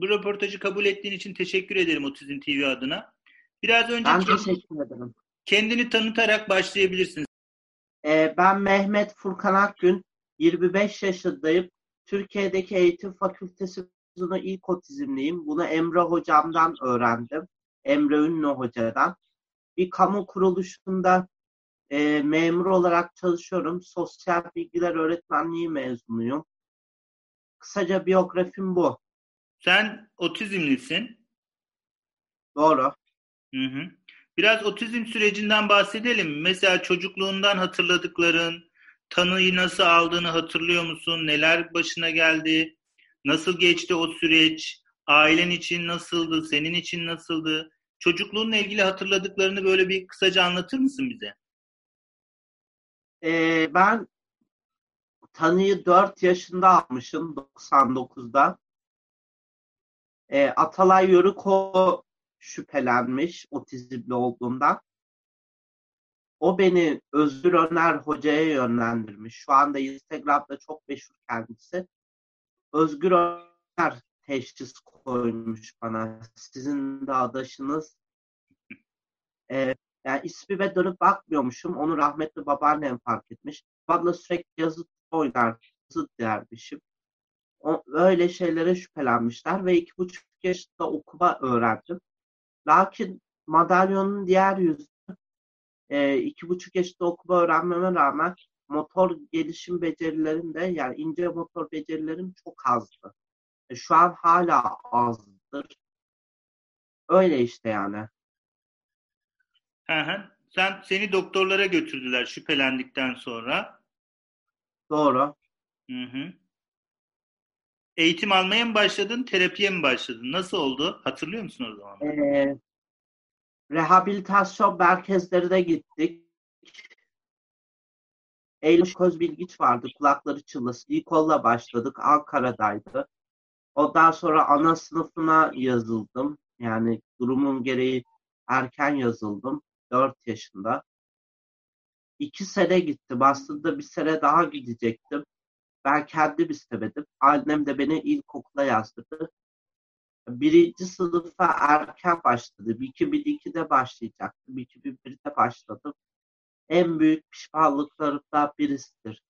bu röportajı kabul ettiğin için teşekkür ederim Otizm TV adına. Biraz önce Ben teşekkür ederim. kendini tanıtarak başlayabilirsin. Ee, ben Mehmet Furkan Akgün, 25 yaşındayım. Türkiye'deki eğitim fakültesi mezunu ilk otizmliyim. Bunu Emre hocamdan öğrendim. Emre Ünlü hocadan. Bir kamu kuruluşunda e, memur olarak çalışıyorum. Sosyal bilgiler öğretmenliği mezunuyum. Kısaca biyografim bu. Sen otizmlisin. Doğru. Hı hı. Biraz otizm sürecinden bahsedelim. Mesela çocukluğundan hatırladıkların, tanıyı nasıl aldığını hatırlıyor musun? Neler başına geldi? Nasıl geçti o süreç? Ailen için nasıldı? Senin için nasıldı? Çocukluğunla ilgili hatırladıklarını böyle bir kısaca anlatır mısın bize? Ee, ben tanıyı 4 yaşında almışım 99'da. Ee, Atalay Yörüko şüphelenmiş otizmli olduğumdan. O beni Özgür Öner Hoca'ya yönlendirmiş. Şu anda Instagram'da çok meşhur kendisi. Özgür Öner teşhis koymuş bana. Sizin de adaşınız. Ee, yani ismime dönüp bakmıyormuşum. Onu rahmetli babaannem fark etmiş. Babamla sürekli yazı oynar, yazı dermişim. O, öyle şeylere şüphelenmişler ve iki buçuk yaşında okuma öğrendim. Lakin madalyonun diğer yüzü e, iki buçuk yaşında okuma öğrenmeme rağmen motor gelişim becerilerim de yani ince motor becerilerim çok azdı. E, şu an hala azdır. Öyle işte yani. Hı hı. Sen seni doktorlara götürdüler şüphelendikten sonra. Doğru. Hı hı. Eğitim almaya mı başladın, terapiye mi başladın? Nasıl oldu? Hatırlıyor musun o zaman? Ee, rehabilitasyon merkezlerine gittik. Eylül Közbilgiç vardı. Kulakları çınlasın. İlk onunla başladık. Ankara'daydı. Ondan sonra ana sınıfına yazıldım. Yani durumum gereği erken yazıldım. 4 yaşında. İki sene gittim. Aslında bir sene daha gidecektim. Ben kendim istemedim. Annem de beni ilkokula yazdırdı. Birinci sınıfa erken başladım. 2002'de başlayacaktım. 2001'de başladım. En büyük pişmanlıklarımdan birisidir.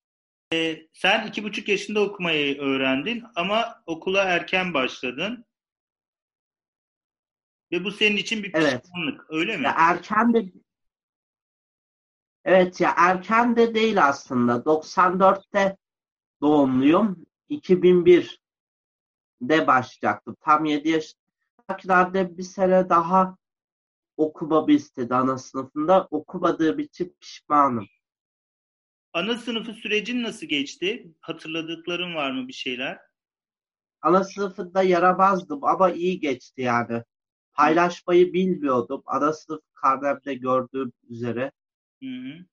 Sen iki buçuk yaşında okumayı öğrendin ama okula erken başladın. Ve bu senin için bir Evet. pişmanlık, öyle mi? Ya erken de Evet ya erken de değil aslında. 94'te doğumluyum. 2001'de başlayacaktım. Tam 7 yaşındakilerde bir sene daha okumamı istedi ana sınıfında. Okumadığım için pişmanım. Ana sınıfı sürecin nasıl geçti? Hatırladıkların var mı bir şeyler? Ana sınıfında yaramazdım ama iyi geçti yani. Paylaşmayı bilmiyordum. Ana sınıf karnemde gördüğüm üzere. Hı hı.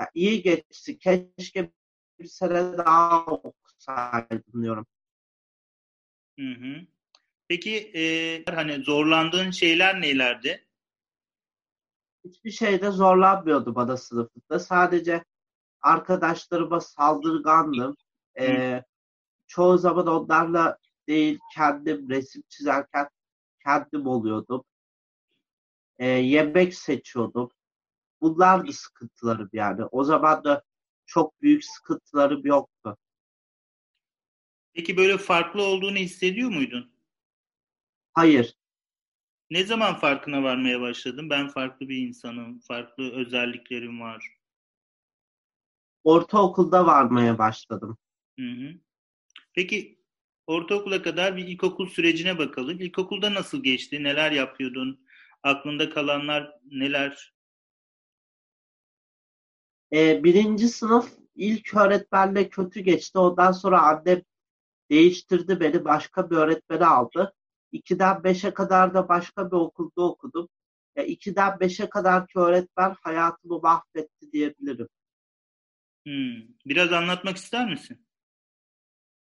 Ya iyi geçti. Keşke bir sene daha okusaydım diyorum. Hı hı. Peki e, hani zorlandığın şeyler nelerdi? Hiçbir şeyde zorlanmıyordum ana sınıfında. Sadece arkadaşlarıma saldırgandım. Ee, çoğu zaman onlarla değil kendim resim çizerken kendim oluyordum. Ee, yemek seçiyordum. Bunlardı sıkıntılarım yani. O zaman da çok büyük sıkıntılarım yoktu. Peki böyle farklı olduğunu hissediyor muydun? Hayır. Ne zaman farkına varmaya başladın? Ben farklı bir insanım, farklı özelliklerim var. Ortaokulda varmaya başladım. Hı hı. Peki ortaokula kadar bir ilkokul sürecine bakalım. İlkokulda nasıl geçti? Neler yapıyordun? Aklında kalanlar neler? Ee, birinci sınıf ilk öğretmenle kötü geçti. Ondan sonra annem değiştirdi beni. Başka bir öğretmeni aldı. 2'den 5'e kadar da başka bir okulda okudum. Ya 2'den 5'e kadarki öğretmen hayatımı mahvetti diyebilirim. Hmm. Biraz anlatmak ister misin?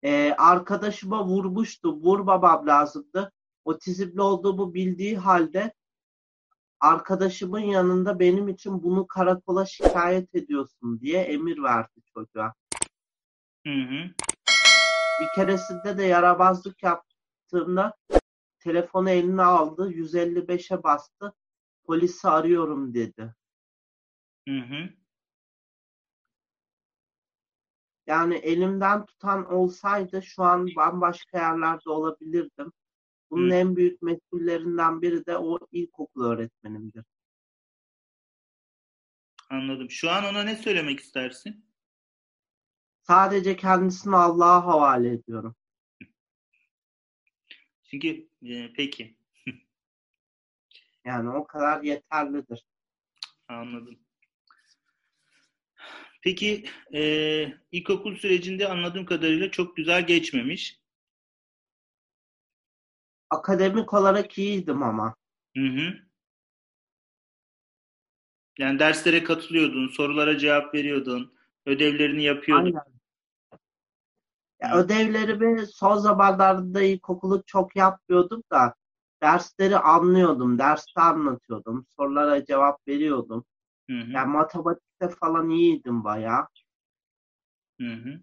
Ee, arkadaşıma vurmuştum. Vurmamam lazımdı. Otizmli olduğumu bildiği halde arkadaşımın yanında benim için bunu karakola şikayet ediyorsun diye emir verdi çocuğa. Hı hı. Bir keresinde de yaramazlık yaptığımda telefonu eline aldı, 155'e bastı, polisi arıyorum dedi. Hı hı. Yani elimden tutan olsaydı şu an bambaşka yerlerde olabilirdim. Bunun Hı. en büyük mesullerinden biri de o ilkokul öğretmenimdir. Anladım. Şu an ona ne söylemek istersin? Sadece kendisini Allah'a havale ediyorum. Çünkü e, peki Yani o kadar yeterlidir. anladım. Peki e, ilkokul sürecinde anladığım kadarıyla çok güzel geçmemiş. Akademik olarak iyiydim ama. Hı hı. Yani derslere katılıyordun, sorulara cevap veriyordun, ödevlerini yapıyordun. Aynen. Ya ödevlerimi son zamanlarda ilkokulu çok yapmıyordum da dersleri anlıyordum. Derste anlatıyordum. Sorulara cevap veriyordum. Hı hı. Yani matematikte falan iyiydim bayağı. Hı hı.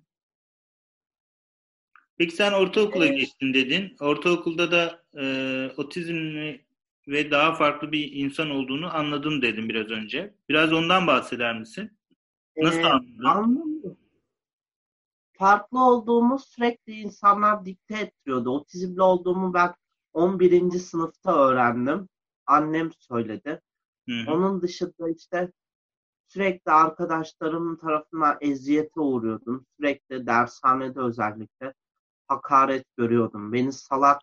Peki sen ortaokula Evet. geçtin dedin. Ortaokulda da e, otizmli ve daha farklı bir insan olduğunu anladım dedim biraz önce. Biraz ondan bahseder misin? Nasıl Ee, anladın? anladım. Farklı olduğumu sürekli insanlar dikte ettiriyordu. Otizmli olduğumu ben 11. sınıfta öğrendim. Annem söyledi. Hı hı. Onun dışında işte sürekli arkadaşlarım tarafından eziyete uğruyordum. Sürekli dershanede özellikle hakaret görüyordum. Beni salak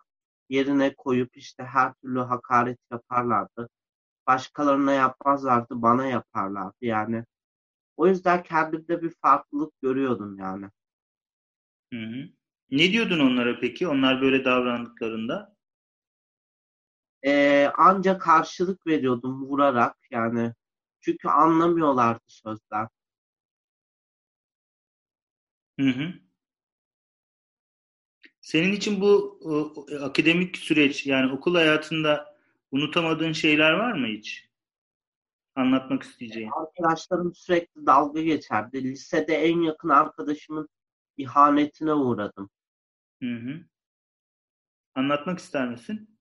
yerine koyup işte her türlü hakaret yaparlardı. Başkalarına yapmazlardı, bana yaparlardı yani. O yüzden kendimde bir farklılık görüyordum yani. Hı hı. Ne diyordun onlara peki? Onlar böyle davrandıklarında? Ee, anca karşılık veriyordum vurarak yani. Çünkü anlamıyorlardı sözler. Hı hı. Senin için bu o, akademik süreç yani okul hayatında unutamadığın şeyler var mı hiç? Anlatmak isteyeceğin. Arkadaşlarım sürekli dalga geçerdi. Lisede en yakın arkadaşımın ihanetine uğradım. Hı hı. Anlatmak ister misin?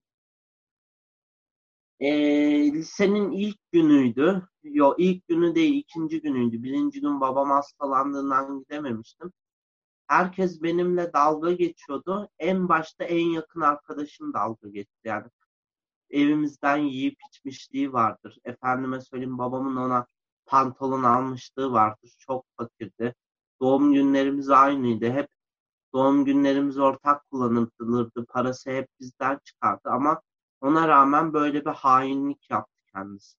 Ee, lisenin ilk günüydü. Yo ilk günü değil ikinci günüydü. Birinci gün babam hastalandığından gidememiştim. Herkes benimle dalga geçiyordu. En başta en yakın arkadaşım dalga geçti. Yani evimizden yiyip içmişliği vardır. Efendime söyleyeyim babamın ona pantolon almışlığı vardır. Çok fakirdi. Doğum günlerimiz aynıydı. Hep doğum günlerimiz ortak kullanılırdı. Parası hep bizden çıkardı ama ona rağmen böyle bir hainlik yaptı kendisi.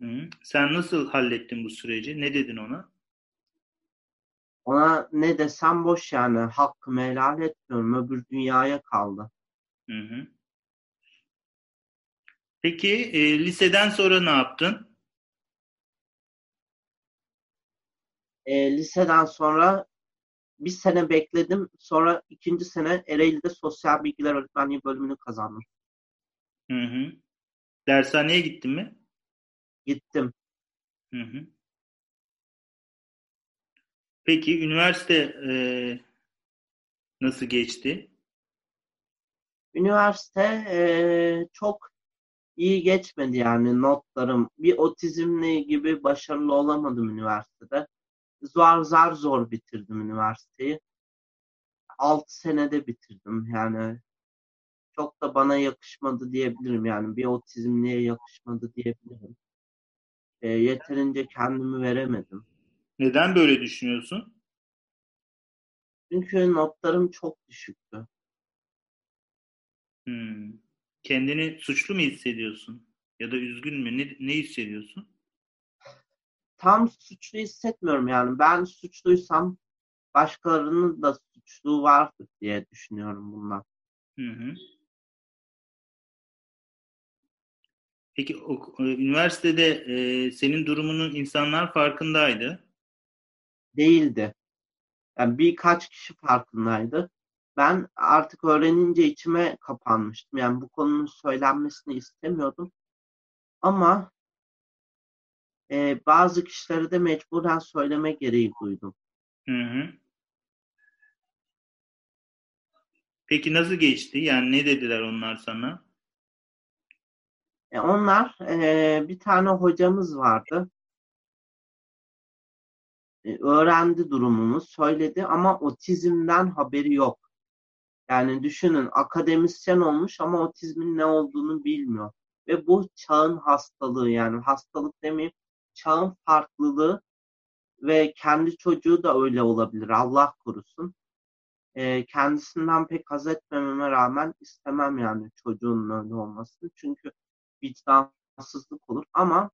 Hı. Sen nasıl hallettin bu süreci? Ne dedin ona? Ona ne desem boş yani. Hakkımı helal etmiyorum. Öbür dünyaya kaldı. Hı hı. Peki e, liseden sonra ne yaptın? E, liseden sonra bir sene bekledim. Sonra ikinci sene Ereğli'de Sosyal Bilgiler Öğretmenliği bölümünü kazandım. Hı hı. Dershaneye gittin mi? Gittim. Hı hı. Peki üniversite e, nasıl geçti? Üniversite e, çok iyi geçmedi yani notlarım. Bir otizmli gibi başarılı olamadım üniversitede. Zor zar zor bitirdim üniversiteyi. 6 senede bitirdim yani. Çok da bana yakışmadı diyebilirim yani. Bir otizmliye yakışmadı diyebilirim. E, yeterince kendimi veremedim. Neden böyle düşünüyorsun? Çünkü notlarım çok düşüktü. Hmm. Kendini suçlu mu hissediyorsun? Ya da üzgün mü? Ne, ne hissediyorsun? Tam suçlu hissetmiyorum yani. Ben suçluysam başkalarının da suçluğu vardır diye düşünüyorum bundan. Hı hı. Peki o, e, üniversitede e, senin durumunun insanlar farkındaydı. Değildi. Yani birkaç kişi farkındaydı. Ben artık öğrenince içime kapanmıştım. Yani bu konunun söylenmesini istemiyordum. Ama e, bazı kişilere de mecburen söyleme gereği duydum. Hı hı. Peki nasıl geçti? Yani ne dediler onlar sana? E, onlar e, bir tane hocamız vardı. E, öğrendi durumunu, söyledi ama otizmden haberi yok. Yani düşünün akademisyen olmuş ama otizmin ne olduğunu bilmiyor. Ve bu çağın hastalığı yani hastalık demeyeyim çağın farklılığı ve kendi çocuğu da öyle olabilir Allah korusun. E, kendisinden pek haz etmememe rağmen istemem yani çocuğun öyle olmasını. Çünkü vicdansızlık olur ama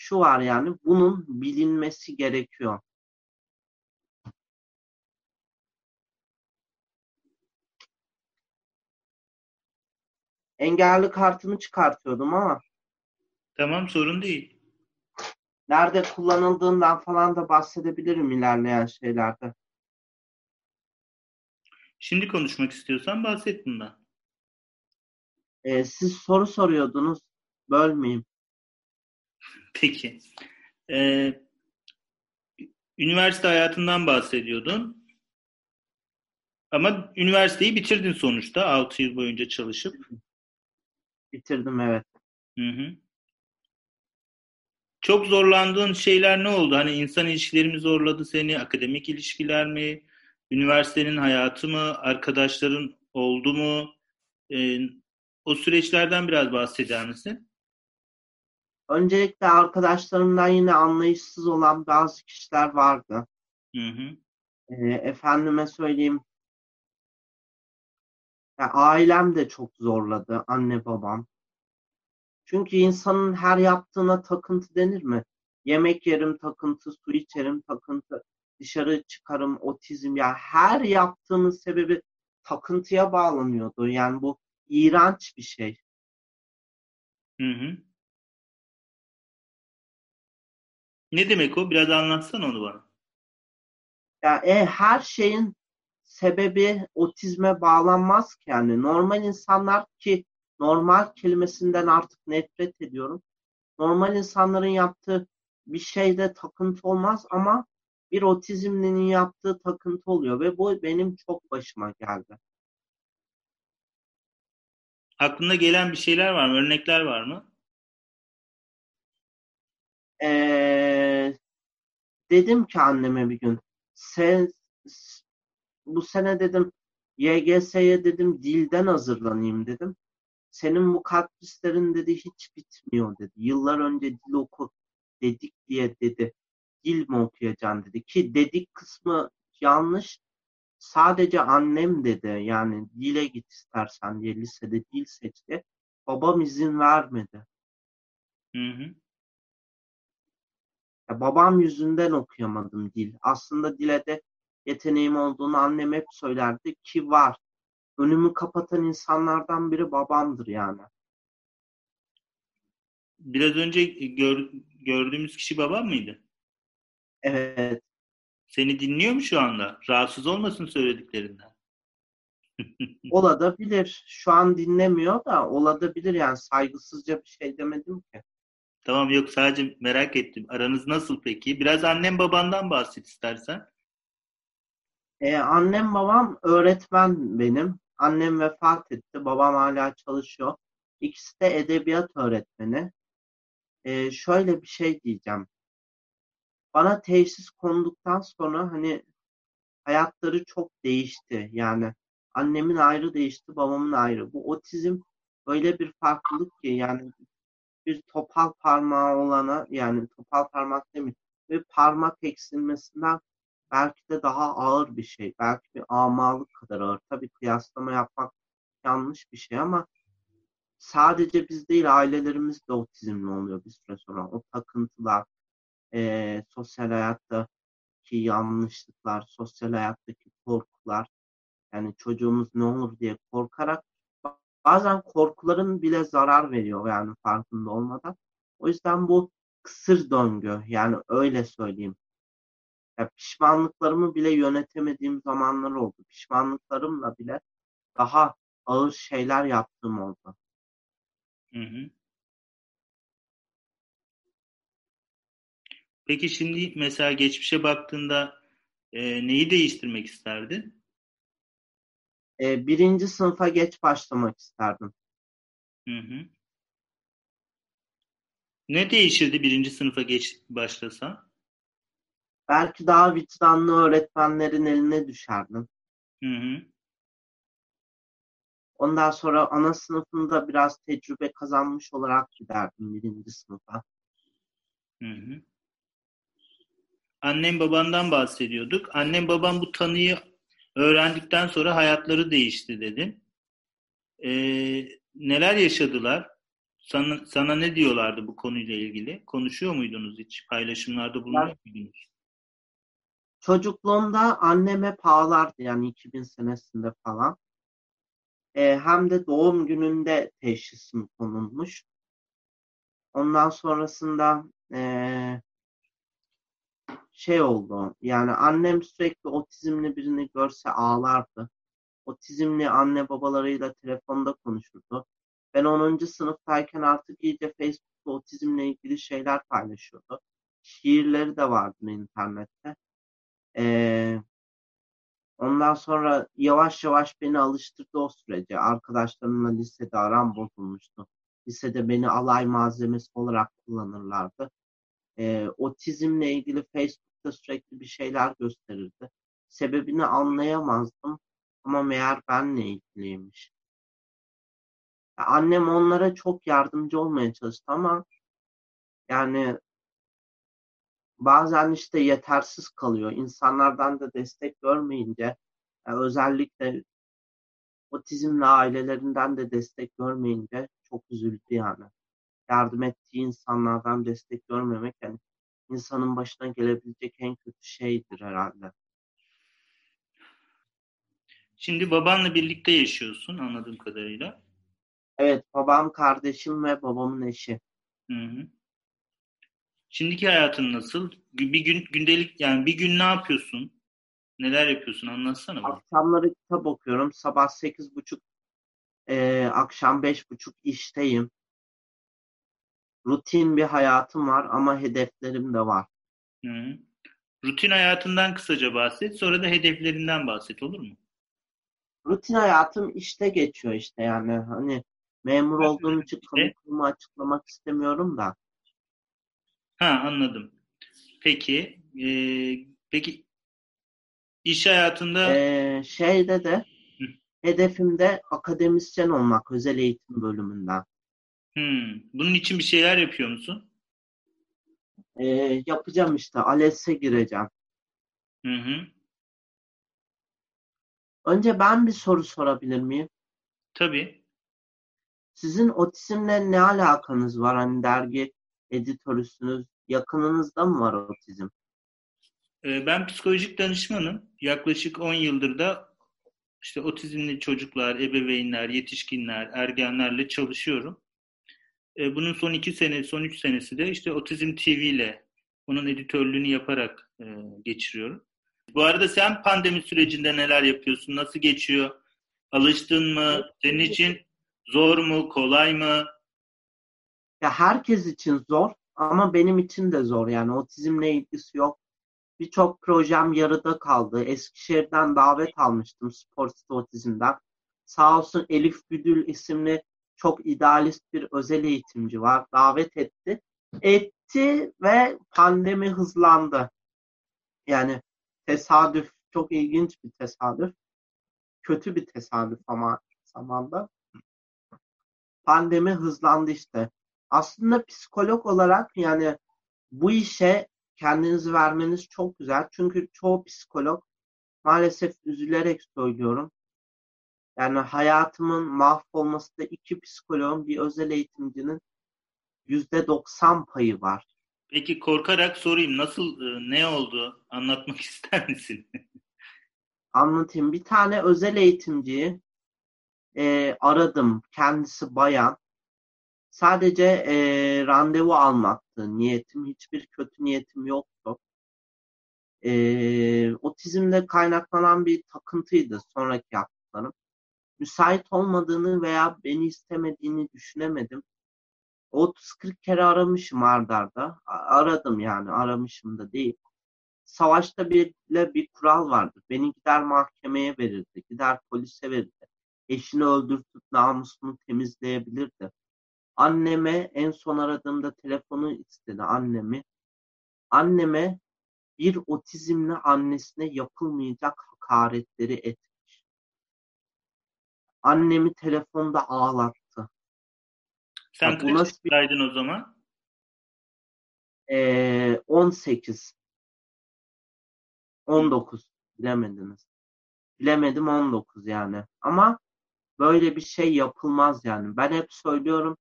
şu var yani bunun bilinmesi gerekiyor. Engelli kartımı çıkartıyordum ama Tamam sorun değil. nerede kullanıldığından falan da bahsedebilirim ilerleyen şeylerde. Şimdi konuşmak istiyorsan bahset bundan. Ee, siz soru soruyordunuz. Bölmeyeyim. Peki. Ee, üniversite hayatından bahsediyordun. Ama üniversiteyi bitirdin sonuçta 6 yıl boyunca çalışıp. Bitirdim evet. Hı hı. Çok zorlandığın şeyler ne oldu? Hani insan ilişkileri mi zorladı seni? Akademik ilişkiler mi? Üniversitenin hayatı mı? Arkadaşların oldu mu? Ee, o süreçlerden biraz bahseder misin? Öncelikle arkadaşlarımdan yine anlayışsız olan bazı kişiler vardı. Hı hı. Ee, efendime söyleyeyim. Ya, ailem de çok zorladı. Anne babam. Çünkü insanın her yaptığına takıntı denir mi? Yemek yerim takıntı, su içerim takıntı, dışarı çıkarım otizm. Ya her yaptığımın sebebi takıntıya bağlanıyordu. Yani bu iğrenç bir şey. Hı hı. Ne demek o? Biraz anlatsana onu bana. Ya e, her şeyin sebebi otizme bağlanmaz ki yani. Normal insanlar ki normal kelimesinden artık nefret ediyorum. Normal insanların yaptığı bir şeyde takıntı olmaz ama bir otizmlinin yaptığı takıntı oluyor ve bu benim çok başıma geldi. Aklına gelen bir şeyler var mı? Örnekler var mı? Ee, dedim ki anneme bir gün sen bu sene dedim YGS'ye dedim dilden hazırlanayım dedim. Senin bu kaprislerin dedi hiç bitmiyor dedi. Yıllar önce dil oku dedik diye dedi. Dil mi okuyacaksın dedi. Ki dedik kısmı yanlış. Sadece annem dedi. Yani dile git istersen diye lisede dil seçti. Babam izin vermedi. Hı hı. Ya babam yüzünden okuyamadım dil. Aslında dile de yeteneğim olduğunu annem hep söylerdi ki var. Önümü kapatan insanlardan biri babamdır yani. Biraz önce gör, gördüğümüz kişi babam mıydı? Evet. Seni dinliyor mu şu anda? Rahatsız olmasın söylediklerinden. olabilir. Şu an dinlemiyor da olabilir yani saygısızca bir şey demedim ki. Tamam yok sadece merak ettim. Aranız nasıl peki? Biraz annem babandan bahset istersen. Ee, annem babam öğretmen benim. Annem vefat etti. Babam hala çalışıyor. İkisi de edebiyat öğretmeni. Ee, şöyle bir şey diyeceğim. Bana teşhis konduktan sonra hani hayatları çok değişti. Yani annemin ayrı değişti, babamın ayrı. Bu otizm öyle bir farklılık ki yani bir topal parmağı olana yani topal parmak demeyeyim bir parmak eksilmesinden belki de daha ağır bir şey. Belki bir amalık kadar ağır. Tabii kıyaslama yapmak yanlış bir şey ama sadece biz değil ailelerimiz de otizmli oluyor bir süre sonra. O takıntılar, e, sosyal hayattaki yanlışlıklar, sosyal hayattaki korkular yani çocuğumuz ne olur diye korkarak bazen korkuların bile zarar veriyor yani farkında olmadan. O yüzden bu kısır döngü yani öyle söyleyeyim. Ya pişmanlıklarımı bile yönetemediğim zamanlar oldu. Pişmanlıklarımla bile daha ağır şeyler yaptığım oldu. Hı hı. Peki şimdi mesela geçmişe baktığında e, neyi değiştirmek isterdin? E, birinci sınıfa geç başlamak isterdim. Hı hı. Ne değişirdi birinci sınıfa geç başlasa? Belki daha vicdanlı öğretmenlerin eline düşerdim. Hı hı. Ondan sonra ana sınıfında biraz tecrübe kazanmış olarak giderdim birinci sınıfa. Hı hı. Annem babandan bahsediyorduk. Annem babam bu tanıyı öğrendikten sonra hayatları değişti dedin. Ee, neler yaşadılar? Sana, sana ne diyorlardı bu konuyla ilgili? Konuşuyor muydunuz hiç? Paylaşımlarda bulunuyor muydunuz? Çocukluğumda anneme hep yani 2000 senesinde falan. E, hem de doğum gününde teşhisim konulmuş. Ondan sonrasında e, şey oldu. Yani annem sürekli otizmli birini görse ağlardı. Otizmli anne babalarıyla telefonda konuşurdu. Ben 10. sınıftayken artık iyice Facebook'ta otizmle ilgili şeyler paylaşıyordu. Şiirleri de vardı internette. Ee, ondan sonra yavaş yavaş beni alıştırdı o sürece. Arkadaşlarımla lisede aram bozulmuştu. Lisede beni alay malzemesi olarak kullanırlardı. Ee, otizmle ilgili Facebook'ta sürekli bir şeyler gösterirdi. Sebebini anlayamazdım ama meğer benle ilgiliymiş. Annem onlara çok yardımcı olmaya çalıştı ama yani bazen işte yetersiz kalıyor. İnsanlardan da destek görmeyince yani özellikle otizmli ailelerinden de destek görmeyince çok üzüldü yani. Yardım ettiği insanlardan destek görmemek yani insanın başına gelebilecek en kötü şeydir herhalde. Şimdi babanla birlikte yaşıyorsun anladığım kadarıyla. Evet, babam kardeşim ve babamın eşi. Hı hı. Şimdiki hayatın nasıl? Bir gün gündelik yani bir gün ne yapıyorsun? Neler yapıyorsun? Anlatsana bana. Akşamları kitap okuyorum. Sabah sekiz buçuk, e, akşam beş buçuk işteyim. Rutin bir hayatım var ama hedeflerim de var. Hı. Rutin hayatından kısaca bahset. Sonra da hedeflerinden bahset olur mu? Rutin hayatım işte geçiyor işte yani. Hani memur olduğum için kamu açıklamak istemiyorum da. Ha anladım. Peki, e, peki iş hayatında Ee, şeyde de Hı. hedefimde akademisyen olmak özel eğitim bölümünden. Hmm, bunun için bir şeyler yapıyor musun? Ee, yapacağım işte. ALES'e gireceğim. Hı hı. Önce ben bir soru sorabilir miyim? Tabii. Sizin otizmle ne alakanız var? Hani dergi editörüsünüz. Yakınınızda mı var otizm? E, ben psikolojik danışmanım. Yaklaşık 10 yıldır da işte otizmli çocuklar, ebeveynler, yetişkinler, ergenlerle çalışıyorum. E, bunun son 2 sene, son 3 senesi de işte Otizm TV ile onun editörlüğünü yaparak e, geçiriyorum. Bu arada sen pandemi sürecinde neler yapıyorsun? Nasıl geçiyor? Alıştın mı? Senin için zor mu? Kolay mı? Ya herkes için zor ama benim için de zor. Yani otizmle ilgisi yok. Birçok projem yarıda kaldı. Eskişehir'den davet almıştım Sports Otizm'den. Sağ olsun Elif Güdül isimli çok idealist bir özel eğitimci var. Davet etti. Etti ve pandemi hızlandı. Yani tesadüf, çok ilginç bir tesadüf. Kötü bir tesadüf ama zamanda. Pandemi hızlandı işte. Aslında psikolog olarak yani bu işe kendinizi vermeniz çok güzel. Çünkü çoğu psikolog maalesef üzülerek söylüyorum. Yani hayatımın mahvolmasında iki psikoloğun bir özel eğitimcinin yüzde doksan payı var. Peki korkarak sorayım nasıl e, ne oldu anlatmak ister misin? Anlatayım. Bir tane özel eğitimciyi e, aradım. Kendisi bayan. Sadece e, randevu almaktı niyetim. Hiçbir kötü niyetim yoktu. E, otizmle kaynaklanan bir takıntıydı sonraki yaptıklarım. Müsait olmadığını veya beni istemediğini düşünemedim. 30-40 kere aramışım ardarda. Aradım yani aramışım da değil. savaşta bile bir kural vardır. Beni gider mahkemeye verirdi, gider polise verirdi. Eşini öldürtüp namusunu temizleyebilirdi. Anneme en son aradığımda telefonu istedi annemi. Anneme bir otizmli annesine yapılmayacak hakaretleri etmiş. Annemi telefonda ağlattı. Sen Ya bu kaç nasıl bir- yaşındaydın o zaman? Ee, 18 19 bilemediniz. Bilemedim 19 yani. Ama böyle bir şey yapılmaz yani. Ben hep söylüyorum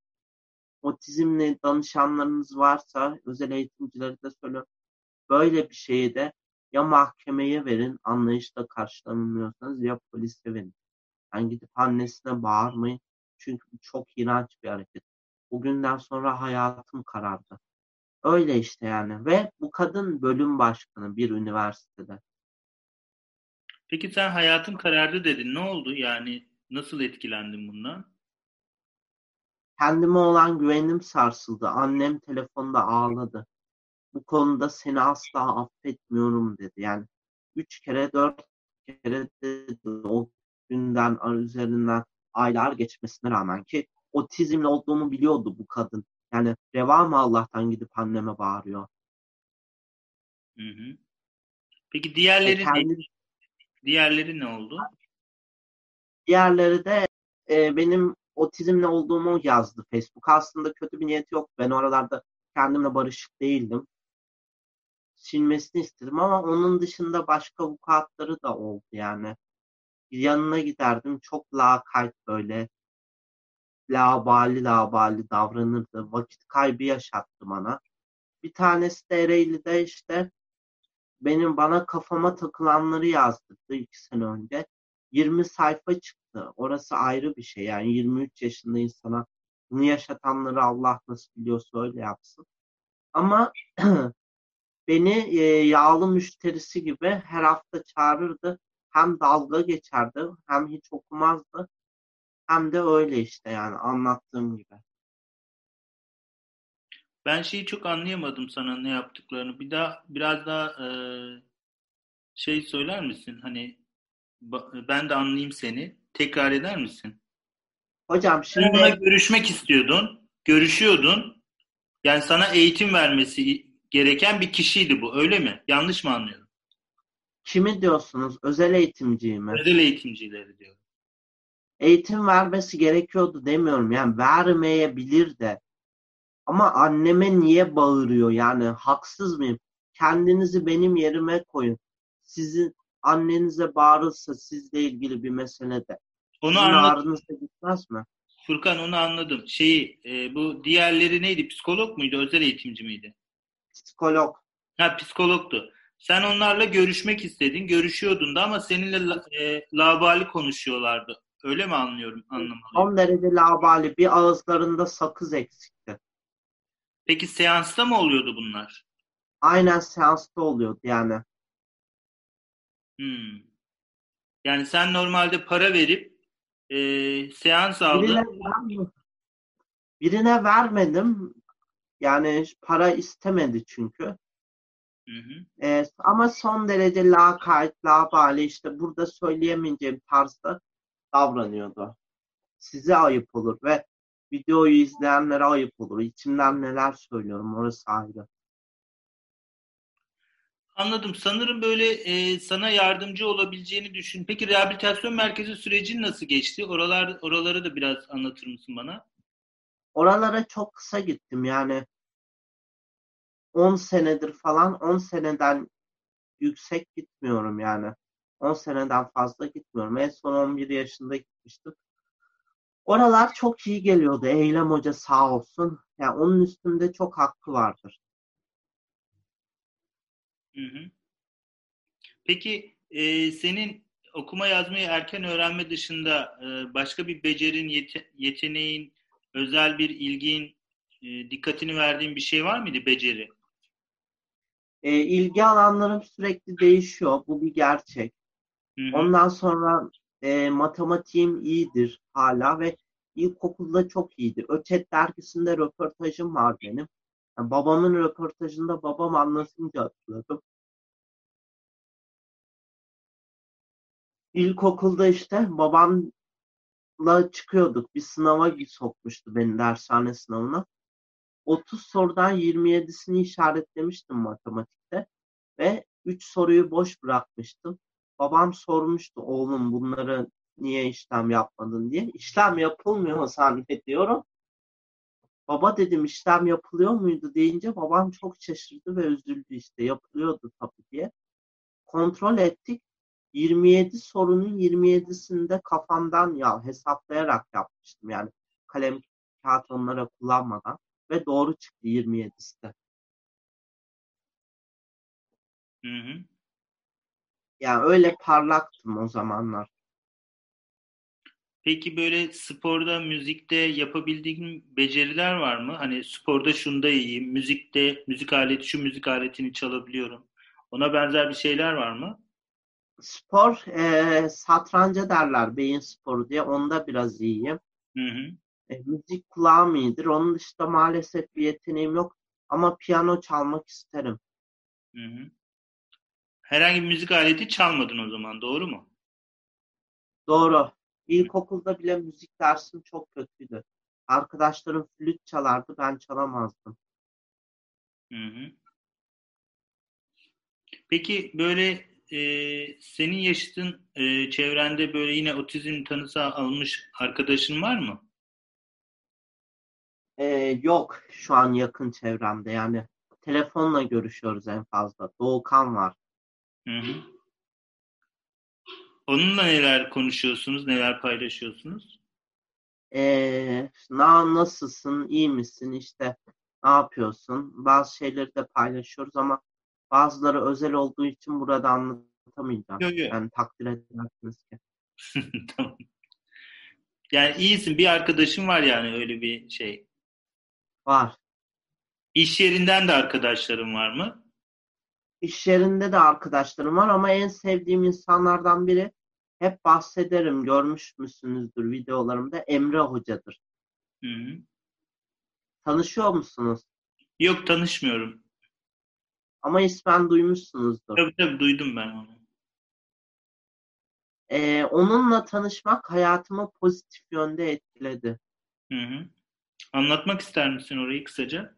otizmle danışanlarınız varsa özel eğitimcileri de söylüyorum. Böyle bir şeyi de ya mahkemeye verin anlayışla karşılanmıyorsanız ya polise verin. Yani gidip annesine bağırmayın. Çünkü çok iğrenç bir hareket. Bugünden sonra hayatım karardı. Öyle işte yani. Ve bu kadın bölüm başkanı bir üniversitede. Peki sen hayatım karardı dedin. Ne oldu? Yani nasıl etkilendin bundan? Kendime olan güvenim sarsıldı. Annem telefonda ağladı. Bu konuda seni asla affetmiyorum dedi. Yani üç kere dört kere dedi o günden üzerinden aylar geçmesine rağmen ki otizmli olduğumu biliyordu bu kadın. Yani reva mı Allah'tan gidip anneme bağırıyor. Hı hı. Peki E, diğerleri ne? kendi Diğerleri ne oldu? diğerleri de e, benim otizmli olduğumu yazdı Facebook. Aslında kötü bir niyeti yok. Ben oralarda kendimle barışık değildim. Silmesini istedim ama onun dışında başka vukuatları da oldu yani. Yanına giderdim. Çok lakayt böyle labali labali davranırdı. Vakit kaybı yaşattı bana. Bir tanesi de Ereğli'de işte benim bana kafama takılanları yazdırdı iki sene önce. 20 sayfa çıktı. Orası ayrı bir şey. Yani 23 yaşında insana bunu yaşatanları Allah nasıl biliyorsa öyle yapsın. Ama beni yağlı müşterisi gibi her hafta çağırırdı. Hem dalga geçerdi hem hiç okumazdı. Hem de öyle işte yani anlattığım gibi. Ben şeyi çok anlayamadım sana ne yaptıklarını. Bir daha biraz daha e, şey söyler misin? Hani ben de anlayayım seni. Tekrar eder misin? Hocam Sen onunla şimdi görüşmek istiyordun, görüşüyordun. Yani sana eğitim vermesi gereken bir kişiydi bu, öyle mi? Yanlış mı anlıyorum? Kimi diyorsunuz? Özel eğitimciyi mi? Özel eğitimcileri diyorum. Eğitim vermesi gerekiyordu demiyorum. Yani vermeyebilir de. Ama anneme niye bağırıyor? Yani haksız mıyım? Kendinizi benim yerime koyun. Sizin annenize bağırırsa sizle ilgili bir meselede. Onu anladım. gitmez mi? Furkan onu anladım. Şeyi, e, bu diğerleri neydi? Psikolog muydu? Özel eğitimci miydi? Psikolog. Ha psikologtu. Sen onlarla görüşmek istedin, görüşüyordun da ama seninle e, labali konuşuyorlardı. Öyle mi anlıyorum, anlamalıyım? Son derece labali. Bir ağızlarında sakız eksikti. Peki seansta mı oluyordu bunlar? Aynen seansta oluyordu yani. Hmm. Yani sen normalde para verip e, seans aldın. Birine, birine vermedim. Yani para istemedi çünkü. Hı hı. Ee, ama son derece lakayt, labali işte burada söyleyemeyeceğim tarzda davranıyordu. Size ayıp olur ve videoyu izleyenlere ayıp olur. İçimden neler söylüyorum orası ayrı. Anladım. Sanırım böyle e, sana yardımcı olabileceğini düşün. Peki rehabilitasyon merkezi sürecin nasıl geçti? Oralar, oraları da biraz anlatır mısın bana? Oralara çok kısa gittim yani 10 senedir falan 10 seneden yüksek gitmiyorum yani. 10 seneden fazla gitmiyorum. En son 11 yaşında gitmiştim. Oralar çok iyi geliyordu. Eylem Hoca sağ olsun. Yani onun üstünde çok hakkı vardır. Hı hı. Peki e, senin okuma yazmayı erken öğrenme dışında e, başka bir becerin, yete- yeteneğin, özel bir ilgin, e, dikkatini verdiğin bir şey var mıydı beceri? e, ilgi alanlarım sürekli değişiyor. Bu bir gerçek. Hı hı. Ondan sonra e, matematiğim iyidir hala ve ilkokulda çok iyidir. Öçet dergisinde röportajım var benim. Yani babamın röportajında babam anlatınca hatırladım. İlkokulda işte babamla çıkıyorduk. Bir sınava sokmuştu beni dershane sınavına. 30 sorudan 27'sini işaretlemiştim matematikte ve 3 soruyu boş bırakmıştım. Babam sormuştu oğlum bunları niye işlem yapmadın diye. İşlem yapılmıyor zannediyorum. Baba dedim işlem yapılıyor muydu deyince babam çok şaşırdı ve üzüldü işte yapılıyordu tabii diye. Kontrol ettik. 27 sorunun 27'sini de kafamdan ya hesaplayarak yapmıştım yani kalem kağıt onlara kullanmadan ve doğru çıktı 27'si de. Hı hı. Yani öyle parlaktım o zamanlar. Peki böyle sporda, müzikte yapabildiğin beceriler var mı? Hani sporda şunda iyiyim, müzikte müzik aleti, şu müzik aletini çalabiliyorum. Ona benzer bir şeyler var mı? Spor, e, satranca derler beyin sporu diye. Onda biraz iyiyim. Hı hı. E, müzik kulağım iyidir. Onun dışında maalesef bir yeteneğim yok. Ama piyano çalmak isterim. Hı hı. Herhangi bir müzik aleti çalmadın o zaman, doğru mu? Doğru. İlkokulda bile müzik dersim çok kötüydü. Arkadaşlarım flüt çalardı, ben çalamazdım. Hı hı. Peki böyle e, senin yaşadığın e, çevrende böyle yine otizm tanısı almış arkadaşın var mı? Ee, yok şu an yakın çevremde yani telefonla görüşüyoruz en fazla. Doğukan var. Hı hı. Onunla neler konuşuyorsunuz, neler paylaşıyorsunuz? Ee, na, nasılsın, iyi misin, işte ne yapıyorsun? Bazı şeyleri de paylaşıyoruz ama bazıları özel olduğu için burada anlatamayacağım. Yok yok. Yani takdir edersiniz ki. Tamam. Yani iyisin, bir arkadaşın var yani öyle bir şey. Var. İş yerinden de arkadaşların var mı? İş yerinde de arkadaşlarım var ama en sevdiğim insanlardan biri hep bahsederim, görmüş müsünüzdür videolarımda Emre Hoca'dır. Hı hı. Tanışıyor musunuz? Yok tanışmıyorum. Ama ismen duymuşsunuzdur. Tabii tabii duydum ben onu. Ee, onunla tanışmak hayatımı pozitif yönde etkiledi. Hı hı. Anlatmak ister misin orayı kısaca?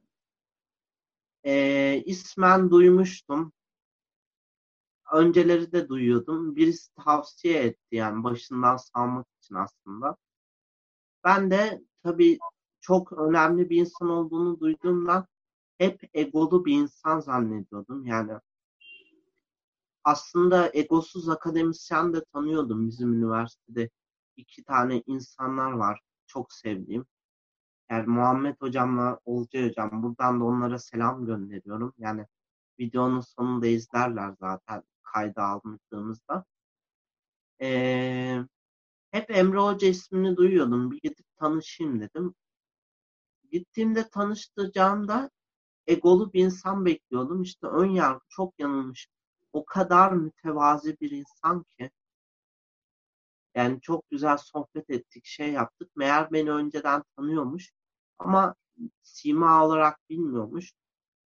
Ee, ismen duymuştum. Önceleri de duyuyordum. Birisi tavsiye etti yani başından salmak için aslında. Ben de tabii çok önemli bir insan olduğunu duyduğumdan hep egolu bir insan zannediyordum. Yani aslında egosuz akademisyen de tanıyordum bizim üniversitede. iki tane insanlar var çok sevdiğim. Yani Muhammed hocamla Olcay hocam buradan da onlara selam gönderiyorum. Yani videonun sonunda izlerler zaten kayda aldığımızda. Ee, hep Emre Hoca ismini duyuyordum. Bir gidip tanışayım dedim. Gittiğimde tanıştıracağımda egolu bir insan bekliyordum. İşte ön yargı çok yanılmış. O kadar mütevazi bir insan ki. Yani çok güzel sohbet ettik, şey yaptık. Meğer beni önceden tanıyormuş. Ama sima olarak bilmiyormuş.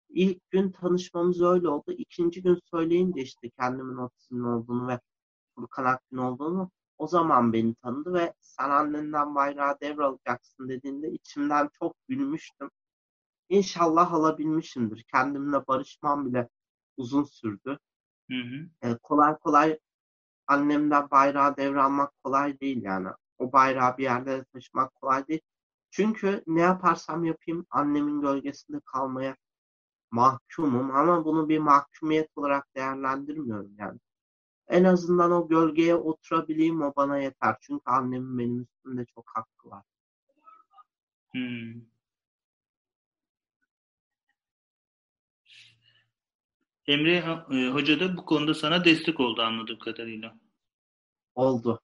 İlk gün tanışmamız öyle oldu. İkinci gün söyleyince işte kendimin otizmli olduğunu ve Furkan Akgün olduğunu o zaman beni tanıdı ve sen annenden bayrağı devralacaksın dediğinde içimden çok gülmüştüm. İnşallah alabilmişimdir. Kendimle barışmam bile uzun sürdü. Hı hı. Ee, kolay kolay annemden bayrağı devralmak kolay değil yani. O bayrağı bir yerde taşımak kolay değil. Çünkü ne yaparsam yapayım annemin gölgesinde kalmaya mahkumum ama bunu bir mahkumiyet olarak değerlendirmiyorum yani. En azından o gölgeye oturabileyim o bana yeter. Çünkü annemin benim üstümde çok hakkı var. Hmm. Emre e, Hoca da bu konuda sana destek oldu anladığım kadarıyla. Oldu.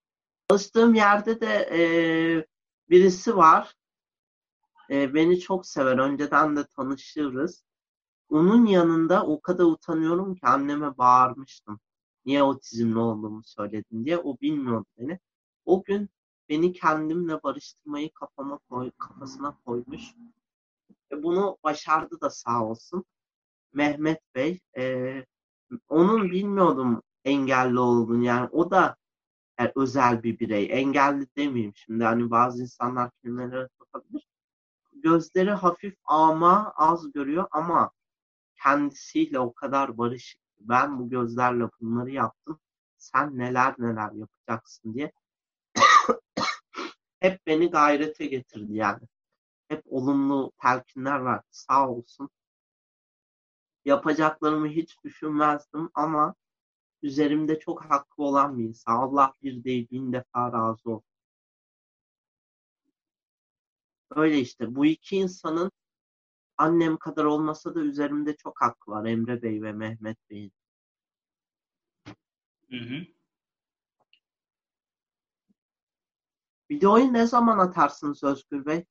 Çalıştığım yerde de e, birisi var. E, beni çok sever. Önceden de tanışırız. Onun yanında o kadar utanıyorum ki anneme bağırmıştım. Niye otizmli olduğumu söyledin diye. O bilmiyordu beni. O gün beni kendimle barıştırmayı kafama koy, kafasına koymuş. Ve bunu başardı da sağ olsun. Mehmet Bey. E, onun bilmiyordum engelli olduğunu. Yani o da Yani özel bir birey. Engelli demeyeyim şimdi. Hani bazı insanlar kelimeleri tutabilir. Gözleri hafif ama az görüyor ama kendisiyle o kadar barışık. Ben bu gözlerle bunları yaptım. Sen neler neler yapacaksın diye hep beni gayrete getirdi yani. Hep olumlu telkinler verdi. Sağ olsun. Yapacaklarımı hiç düşünmezdim ama üzerimde çok hakkı olan bir insan. Allah bir değil bin defa razı olsun. Öyle işte. Bu iki insanın annem kadar olmasa da üzerimde çok hakkı var. Emre Bey ve Mehmet Bey'in. Hı hı. Videoyu ne zaman atarsınız Özgür Bey?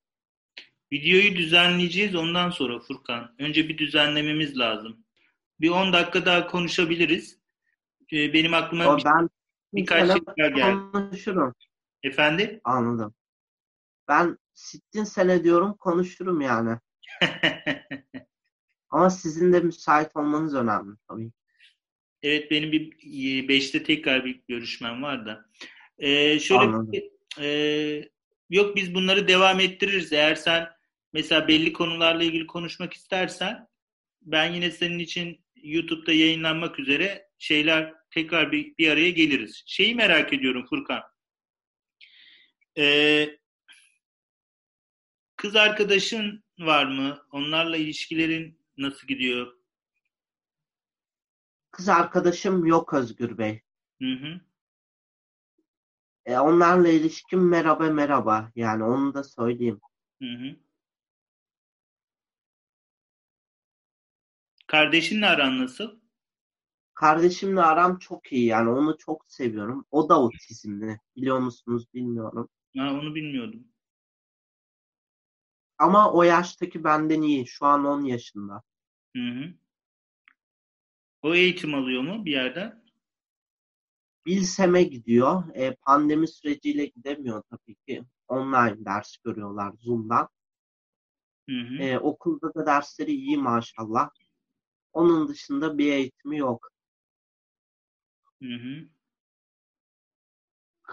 Videoyu düzenleyeceğiz ondan sonra Furkan. Önce bir düzenlememiz lazım. Bir 10 dakika daha konuşabiliriz. Ee, benim aklıma O bir, ben birkaç şey geldi. konuşurum. Efendim? Anladım. Ben sittin sene diyorum konuşurum yani. Ama sizin de müsait olmanız önemli tabii. Evet benim bir 5'te tekrar bir görüşmem var da. Ee, şöyle Anladım. bir, e, yok biz bunları devam ettiririz. Eğer sen mesela belli konularla ilgili konuşmak istersen ben yine senin için YouTube'da yayınlanmak üzere şeyler tekrar bir, bir araya geliriz. Şeyi merak ediyorum Furkan. Ee, kız arkadaşın var mı? Onlarla ilişkilerin nasıl gidiyor? Kız arkadaşım yok Özgür Bey. Hı hı. E, onlarla ilişkim merhaba merhaba. Yani onu da söyleyeyim. Hı hı. Kardeşinle aran nasıl? Kardeşimle aram çok iyi yani onu çok seviyorum. O da otizmli. Biliyor musunuz bilmiyorum. Ha, onu bilmiyordum. Ama o yaştaki benden iyi. Şu an 10 yaşında. Hı hı. O eğitim alıyor mu bir yerden? Bilsem'e gidiyor. E, pandemi süreciyle gidemiyor tabii ki. Online ders görüyorlar Zoom'dan. Hı hı. E, okulda da dersleri iyi maşallah. Onun dışında bir eğitimi yok. Hı hı.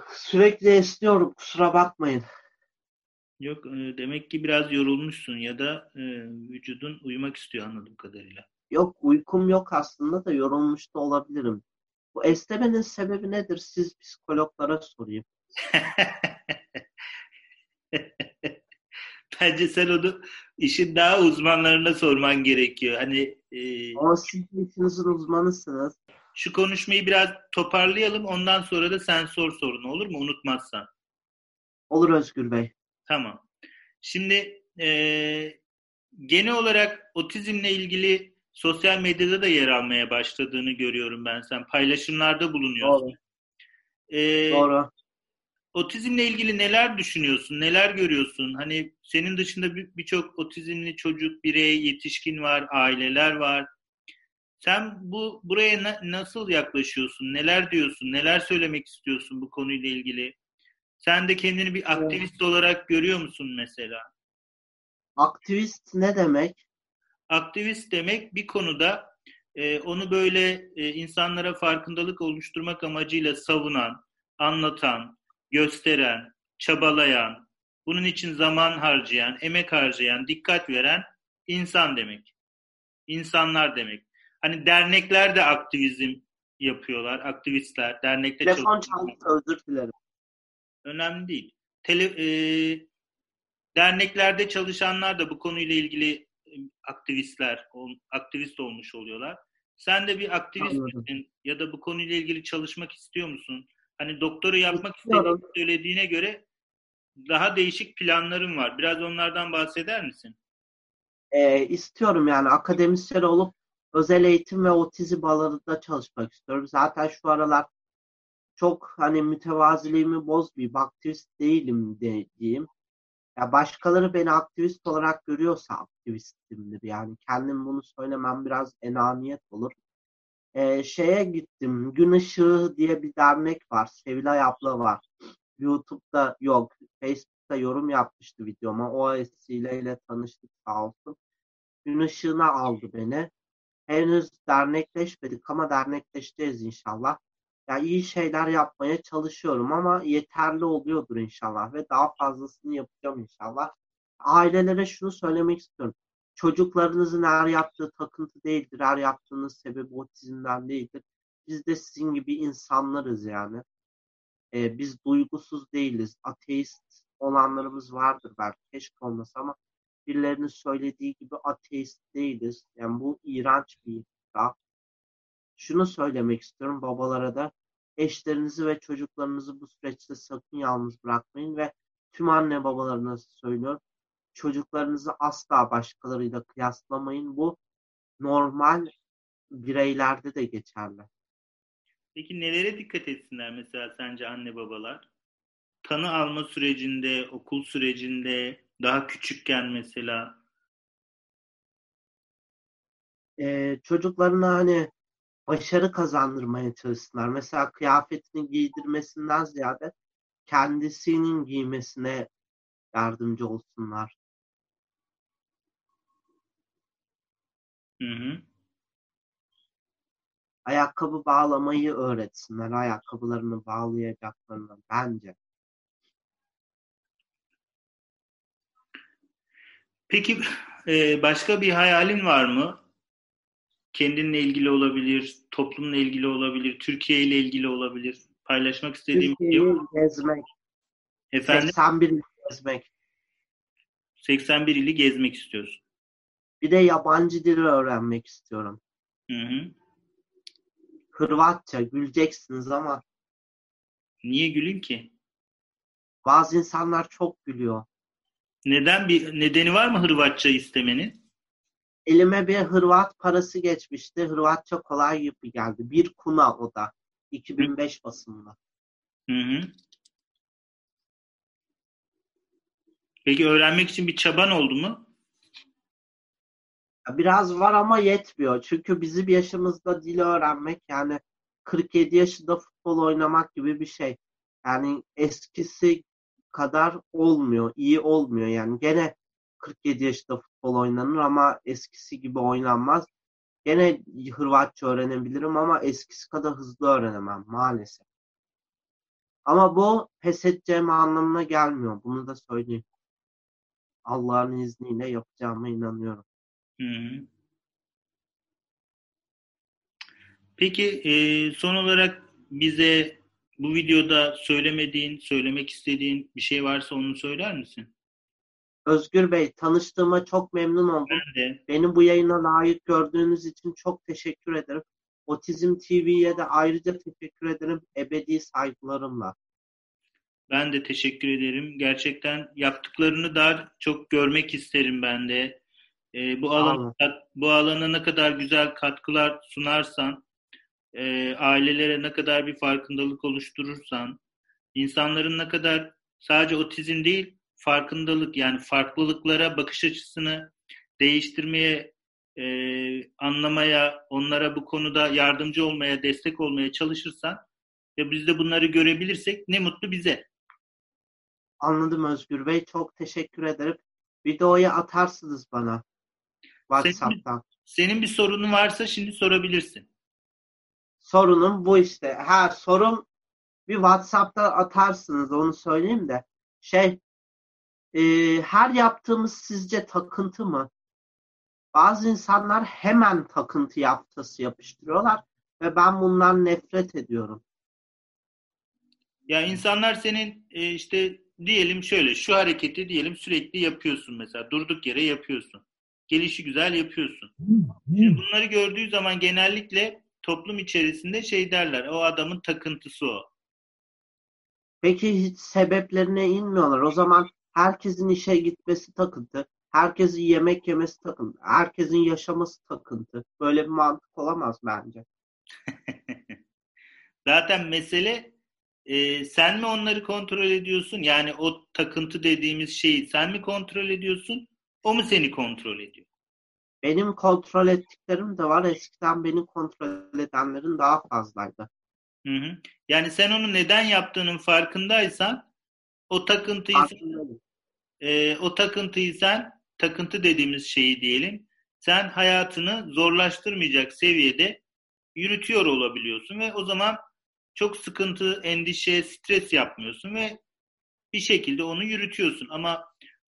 Sürekli esniyorum kusura bakmayın. Yok e, demek ki biraz yorulmuşsun ya da e, vücudun uyumak istiyor anladığım kadarıyla. Yok uykum yok aslında da yorulmuş da olabilirim. Bu esnemenin sebebi nedir? Siz psikologlara sorayım. Bence sen onu işin daha uzmanlarına sorman gerekiyor. Hani e, Ama siz işinizin uzmanısınız. şu konuşmayı biraz toparlayalım. Ondan sonra da sen sor sorunu olur mu? Unutmazsan. Olur Özgür Bey. Tamam. Şimdi e, genel olarak otizmle ilgili sosyal medyada da yer almaya başladığını görüyorum ben. Sen paylaşımlarda bulunuyorsun. Doğru. E, Doğru. otizmle ilgili neler düşünüyorsun? Neler görüyorsun? Hani senin dışında bir- birçok otizmli çocuk, birey, yetişkin var, aileler var. Sen bu buraya na- nasıl yaklaşıyorsun? Neler diyorsun? Neler söylemek istiyorsun bu konuyla ilgili? Sen de kendini bir aktivist olarak görüyor musun mesela? Aktivist ne demek? Aktivist demek bir konuda e, onu böyle e, insanlara farkındalık oluşturmak amacıyla savunan, anlatan, gösteren, çabalayan, bunun için zaman harcayan, emek harcayan, dikkat veren insan demek. İnsanlar demek. Hani dernekler de aktivizm yapıyorlar. Aktivistler, dernekte Telefon çaldı özür dilerim. Önemli değil. Tele, e, derneklerde çalışanlar da bu konuyla ilgili e, aktivistler, aktivist olmuş oluyorlar. Sen de bir aktivist Anladım. misin? Ya da bu konuyla ilgili çalışmak istiyor musun? Hani doktora yapmak istediğini söylediğine göre daha değişik planların var. Biraz onlardan bahseder misin? Ee, istiyorum yani akademisyen olup özel eğitim ve otizm alanında çalışmak istiyorum. Zaten şu aralar çok hani mütevaziliğimi bozmayayım. Aktivist değilim de, diyeyim. Ya başkaları beni aktivist olarak görüyorsa aktivistimdir. Yani kendim bunu söylemem biraz enaniyet olur. Ee, şeye gittim. Gün Işığı diye bir dernek var. Sevilay abla var. YouTube'da yok. Facebook'ta yorum yapmıştı videoma. O vesileyle tanıştık sağ olsun. Gün Işığı'na aldı beni. Henüz dernekleşmedik ama dernekleşeceğiz inşallah. Ya iyi şeyler yapmaya çalışıyorum ama yeterli oluyordur inşallah ve daha fazlasını yapacağım inşallah. Ailelere şunu söylemek istiyorum. Çocuklarınızın her yaptığı takıntı değildir. Her yaptığınız sebebi otizmden değildir. Biz de sizin gibi insanlarız yani. Ee, biz duygusuz değiliz. Ateist olanlarımız vardır belki. Keşke olmasa ama birilerinin söylediği gibi ateist değiliz. Yani bu iğrenç bir iftira. Şunu söylemek istiyorum babalara da. Eşlerinizi ve çocuklarınızı bu süreçte sakın yalnız bırakmayın ve tüm anne babalarına söylüyorum. Çocuklarınızı asla başkalarıyla kıyaslamayın. Bu normal bireylerde de geçerli. Peki nelere dikkat etsinler mesela sence anne babalar? Tanı alma sürecinde, okul sürecinde, daha küçükken mesela. Ee, çocuklarına hani başarı kazandırmaya çalışsınlar. Mesela kıyafetini giydirmesinden ziyade kendisinin giymesine yardımcı olsunlar. Hı hı. Ayakkabı bağlamayı öğretsinler. Ayakkabılarını bağlayacaklarını bence. Peki başka bir hayalin var mı? Kendinle ilgili olabilir, toplumla ilgili olabilir, Türkiye ile ilgili olabilir. Paylaşmak istediğim bir şey Türkiye'yi mı? gezmek, Efendim 81 il gezmek. 81 ili gezmek istiyorsun. Bir de yabancı dil öğrenmek istiyorum. Hı hı. Hırvatça güleceksiniz ama Niye gülün ki? bazı insanlar çok gülüyor. Neden bir nedeni var mı Hırvatça istemenin? Elime bir Hırvat parası geçmişti. Hırvatça kolay gibi geldi. Bir kuna o da. 2005 basımında. Hı hı. Peki öğrenmek için bir çaban oldu mu? Biraz var ama yetmiyor. Çünkü bizim yaşımızda dil öğrenmek yani 47 yaşında futbol oynamak gibi bir şey. Yani eskisi kadar olmuyor, iyi olmuyor. Yani gene 47 yaşında futbol oynanır ama eskisi gibi oynanmaz. Gene Hırvatça öğrenebilirim ama eskisi kadar hızlı öğrenemem maalesef. Ama bu pes edeceğim anlamına gelmiyor. Bunu da söyleyeyim. Allah'ın izniyle yapacağıma inanıyorum. Peki e, son olarak bize bu videoda söylemediğin, söylemek istediğin bir şey varsa onu söyler misin? Özgür Bey, tanıştığıma çok memnun oldum. Ben de. Beni bu yayına layık gördüğünüz için çok teşekkür ederim. Otizm TV'ye de ayrıca teşekkür ederim. Ebedi saygılarımla. Ben de teşekkür ederim. Gerçekten yaptıklarını daha çok görmek isterim ben de. E, bu alana, bu alana ne kadar güzel katkılar sunarsan, e, ailelere ne kadar bir farkındalık oluşturursan, insanların ne kadar sadece otizm değil, farkındalık yani farklılıklara bakış açısını değiştirmeye, e, anlamaya, onlara bu konuda yardımcı olmaya, destek olmaya çalışırsan ve biz de bunları görebilirsek ne mutlu bize. Anladım Özgür Bey. Çok teşekkür ederim. Videoyu atarsınız bana. WhatsApp'tan. Senin bir sorunun varsa şimdi sorabilirsin. Sorunum bu işte. Her sorun bir WhatsApp'ta atarsınız onu söyleyeyim de. Şey e, her yaptığımız sizce takıntı mı? Bazı insanlar hemen takıntı yaftası yapıştırıyorlar ve ben bundan nefret ediyorum. Ya insanlar senin e, işte diyelim şöyle şu hareketi diyelim sürekli yapıyorsun mesela durduk yere yapıyorsun. Gelişi güzel yapıyorsun. Şimdi bunları gördüğü zaman genellikle toplum içerisinde şey derler o adamın takıntısı o. Peki hiç sebeplerine inmiyorlar. O zaman herkesin işe gitmesi takıntı, herkesin yemek yemesi takıntı, herkesin yaşaması takıntı. Böyle bir mantık olamaz bence. Zaten mesele e, sen mi onları kontrol ediyorsun? Yani o takıntı dediğimiz şeyi sen mi kontrol ediyorsun? O mu seni kontrol ediyor? Benim kontrol ettiklerim de var. Eskiden beni kontrol edenlerin daha fazlaydı. Hı hı. Yani sen onu neden yaptığının farkındaysan o takıntıyı Farkındayım. E, o takıntıyı sen takıntı dediğimiz şeyi diyelim sen hayatını zorlaştırmayacak seviyede yürütüyor olabiliyorsun ve o zaman çok sıkıntı, endişe, stres yapmıyorsun ve bir şekilde onu yürütüyorsun. Ama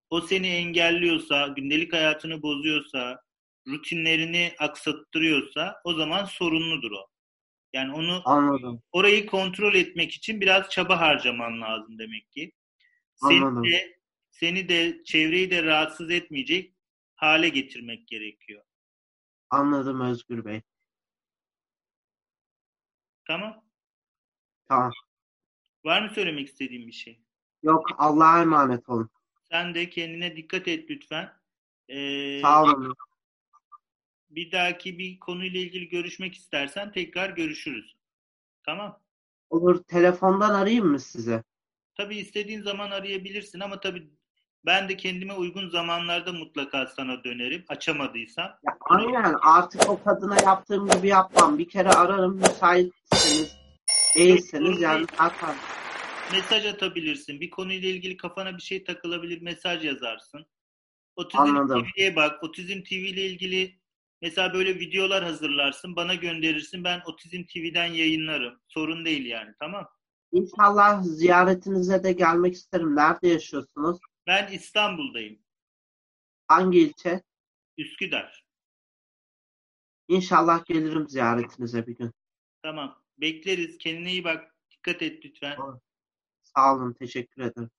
o seni engelliyorsa, gündelik hayatını bozuyorsa, rutinlerini aksattırıyorsa o zaman sorunludur o. Yani onu Anladım. orayı kontrol etmek için biraz çaba harcaman lazım demek ki. Anladım. Seni de, seni de çevreyi de rahatsız etmeyecek hale getirmek gerekiyor. Anladım Özgür Bey. Tamam? Tamam. Var mı söylemek istediğin bir şey? Yok Allah'a emanet olun. Sen de kendine dikkat et lütfen. Ee, Sağ olun. bir dahaki bir konuyla ilgili görüşmek istersen tekrar görüşürüz. Tamam. Olur telefondan arayayım mı size? Tabii istediğin zaman arayabilirsin ama tabii ben de kendime uygun zamanlarda mutlaka sana dönerim. Açamadıysam. Ya, aynen artık o kadına yaptığım gibi yapmam. Bir kere ararım müsaitseniz değilseniz yani zaten Mesaj atabilirsin. Bir konuyla ilgili kafana bir şey takılabilir. Mesaj yazarsın. Otizm Anladım. TV'ye bak. Otizm TV ile ilgili mesela böyle videolar hazırlarsın. Bana gönderirsin. Ben Otizm TV'den yayınlarım. Sorun değil yani. Tamam. İnşallah ziyaretinize de gelmek isterim. Nerede yaşıyorsunuz? Ben İstanbul'dayım. Hangi ilçe? Üsküdar. İnşallah gelirim ziyaretinize bir gün. Tamam. Bekleriz. Kendine iyi bak. Dikkat et lütfen. Sağ olun, teşekkür ederim.